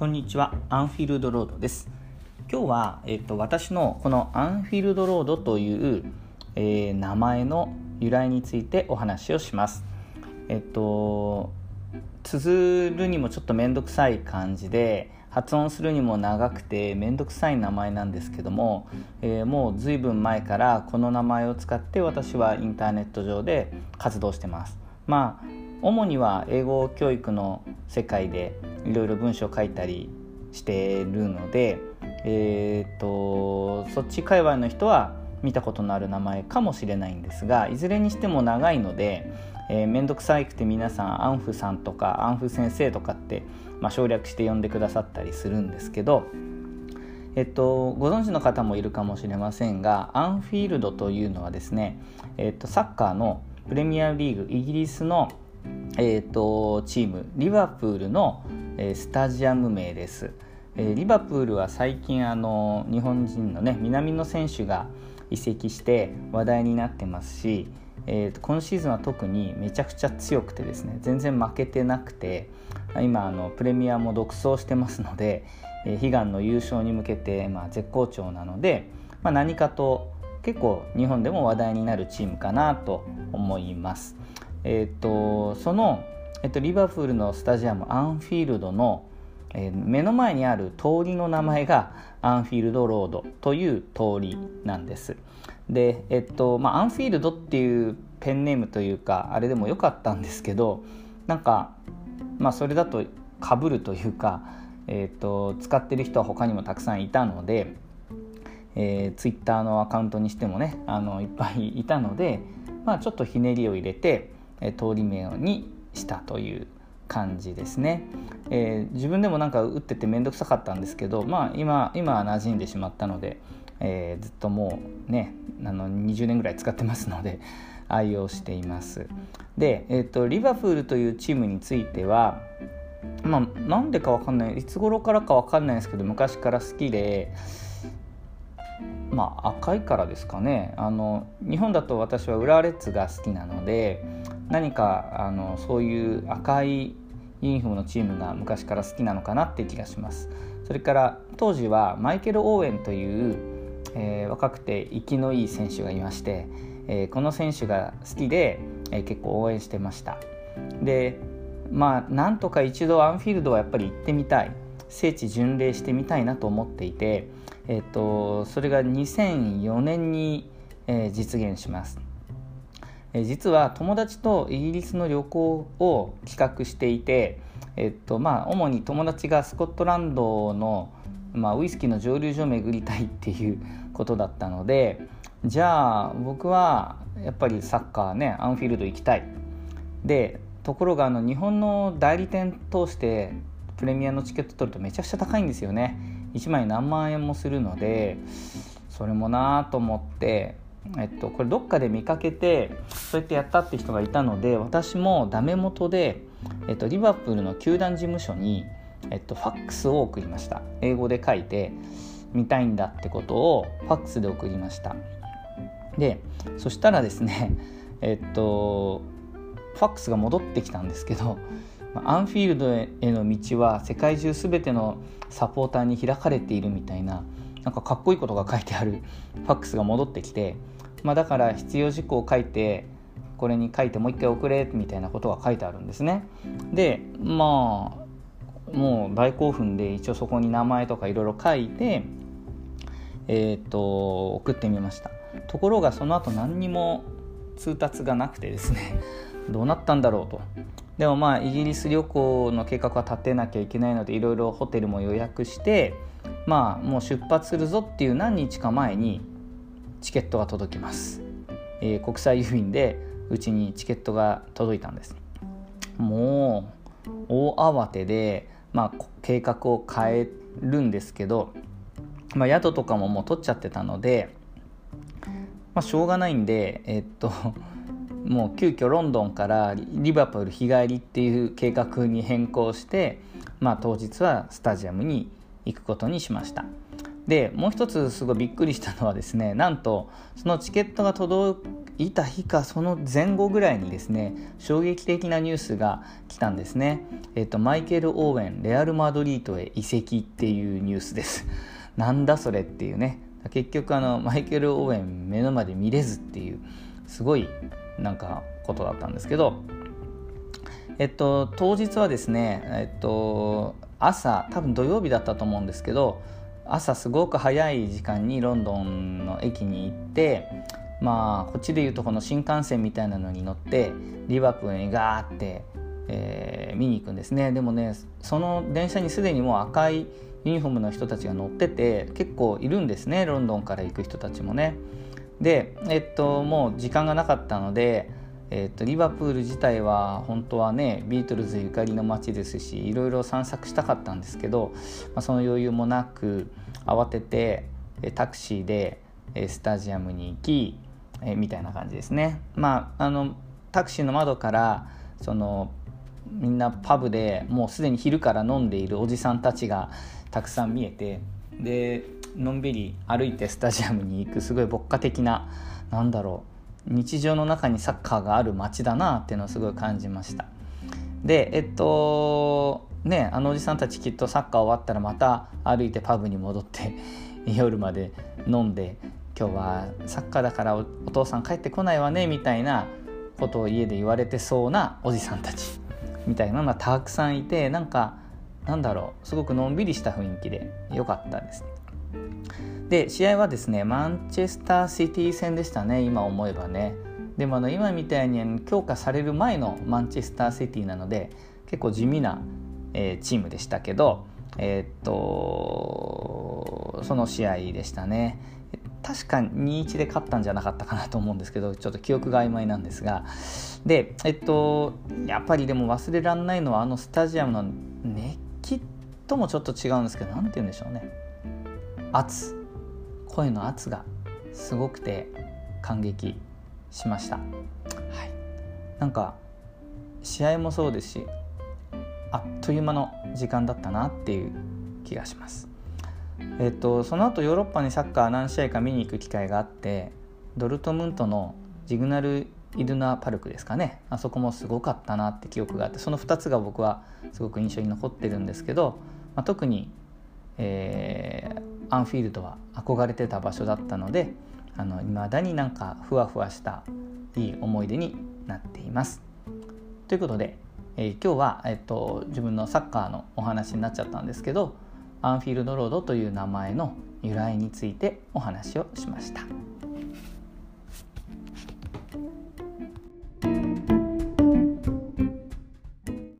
こんにちは、アンフィールドロードです。今日は、えっと、私のこのアンフィールドロードという、えー、名前の由来についてお話をします。えっと、綴るにもちょっと面倒くさい感じで、発音するにも長くて面倒くさい名前なんですけども、えー、もう随分前からこの名前を使って私はインターネット上で活動してます。まあ主には英語教育の世界でいろいろ文章を書いたりしてるので、えーと、そっち界隈の人は見たことのある名前かもしれないんですがいずれにしても長いので面倒、えー、くさいくて皆さんアンフさんとかアンフ先生とかって、まあ、省略して呼んでくださったりするんですけど、えっと、ご存知の方もいるかもしれませんがアンフィールドというのはですね、えっと、サッカーのプレミアリーグイギリスのえーと、チームリバプールの、え、スタジアム名です、え、リバプールは最近あの日本人のね南の選手が移籍して話題になってますし、えーと、今シーズンは特にめちゃくちゃ強くてですね全然負けてなくて今あのプレミアも独走してますので、えー、悲願の優勝に向けて、まあ、絶好調なので、まあ、何かと結構日本でも話題になるチームかなと思います。えーと、その、えーと、リバプールのスタジアムアンフィールドの、えー、目の前にある通りの名前がアンフィールドロードという通りなんです。で、えっ、とまあ、アンフィールドっていうペンネームというかあれでもよかったんですけどなんか、まあ、それだとかぶるというか、えーと、使ってる人は他にもたくさんいたので、えー、ツイッターのアカウントにしてもねあのいっぱいいたので、まあ、ちょっとひねりを入れてえ通り名にしたという感じですね、えー、自分でもなんか打ってて面倒くさかったんですけど、まあ今、今は馴染んでしまったので、えー、ずっともうねあの20年ぐらい使ってますので 愛用しています。で、えーと、リバプールというチームについてはまあ、なんでかわかんないいつ頃からかわかんないですけど昔から好きでまあ赤いからですかね。あの日本だと私は浦和レッズが好きなので何かあのそういう赤いユニフォームのチームが昔から好きなのかなって気がします。それから当時はマイケル・オーエンという、えー、若くて生きのいい選手がいまして、えー、この選手が好きで、えー、結構応援してました。でまあなんとか一度アンフィールドはやっぱり行ってみたい。聖地巡礼してみたいなと思っていて、えーと、それが2004年に、えー、実現します、え、実は友達とイギリスの旅行を企画していて、えーとまあ、主に友達がスコットランドの、まあ、ウイスキーの蒸留所を巡りたいっていうことだったのでじゃあ僕はやっぱりサッカーねアンフィールド行きたい。でところがあの日本の代理店通してプレミアのチケット取るとめちゃくちゃ高いんですよね。1枚何万円もするのでそれもなと思ってえっと、これどっかで見かけてそうやってやったって人がいたので私もダメ元で、えっと、リバプールの球団事務所に、えっと、ファックスを送りました。英語で書いて見たいんだってことをファックスで送りました。でそしたらですね えっとファックスが戻ってきたんですけどアンフィールドへの道は世界中全てのサポーターに開かれているみたいななんかかっこいいことが書いてある ファックスが戻ってきて、まあ、だから必要事項を書いてこれに書いてもう一回送れみたいなことが書いてあるんですね。でまあもう大興奮で一応そこに名前とかいろいろ書いて、えー、と送ってみましたところがその後何にも通達がなくてですね どうなったんだろうとでもまあイギリス旅行の計画は立てなきゃいけないのでいろいろホテルも予約してまあもう出発するぞっていう何日か前にチケットが届きます、えー、国際郵便でうちにチケットが届いたんです。もう大慌てで、まあ、計画を変えるんですけど、まあ、宿とかももう取っちゃってたので、まあ、しょうがないんでえー、っと もう急遽ロンドンからリバプール日帰りっていう計画に変更して、まあ、当日はスタジアムに行くことにしました。でもう一つすごいびっくりしたのはですねなんとそのチケットが届いた日かその前後ぐらいにですね衝撃的なニュースが来たんですね、えっと、マイケル・オーウェンレアル・マドリードへ移籍っていうニュースです。なんだそれっていうね。結局あのマイケル・オーウェン目の前で見れずっていうすごいなんかことだったんですけど。えっと当日はですねえっと朝多分土曜日だったと思うんですけど朝すごく早い時間にロンドンの駅に行ってまあこっちでいうとこの新幹線みたいなのに乗ってリバプールにガーって、えー、見に行くんですね。でもねその電車にすでにもう赤いユニフォームの人たちが乗ってて結構いるんですねロンドンから行く人たちもね。でえっともう時間がなかったのでえーと、リバプール自体は本当はねビートルズゆかりの街ですしいろいろ散策したかったんですけど、まあ、その余裕もなく慌ててタクシーでスタジアムに行き、えー、みたいな感じですね。まあ、あのタクシーの窓からそのみんなパブでもうすでに昼から飲んでいるおじさんたちがたくさん見えてでのんびり歩いてスタジアムに行くすごい牧歌的ななんだろう日常の中にサッカーがある街だなっていうのをすごい感じました。でえっとねあのおじさんたちきっとサッカー終わったらまた歩いてパブに戻って 夜まで飲んで今日はサッカーだからお父さん帰ってこないわねみたいなことを家で言われてそうなおじさんたち。みたいなのがたくさんいてなんかなんだろうすごくのんびりした雰囲気で良かったです。ねで試合はですねマンチェスターシティ戦でしたね今思えばね。でもあの今みたいに強化される前のマンチェスターシティなので結構地味な、えー、チームでしたけどえー、っとその試合でしたね。確か2-1で勝ったんじゃなかったかなと思うんですけどちょっと記憶が曖昧なんですが。でえっとやっぱりでも忘れられないのはあのスタジアムの熱気ともちょっと違うんですけど何て言うんでしょうね。圧。声の圧がすごくて感激しました、はい、なんか試合もそうですしあっという間の時間だったなっていう気がします。えっと、その後ヨーロッパにサッカー何試合か見に行く機会があってドルトムントのジグナル・イルナ・パルクですかね。あそこもすごかったなって記憶があってその2つが僕はすごく印象に残ってるんですけど、まあ、特に、えー、アンフィールドは憧れてた場所だったのでいまだになんかふわふわしたいい思い出になっています。ということで、えー、今日は、えっと、自分のサッカーのお話になっちゃったんですけどアンフィールドロードという名前の由来についてお話をしました。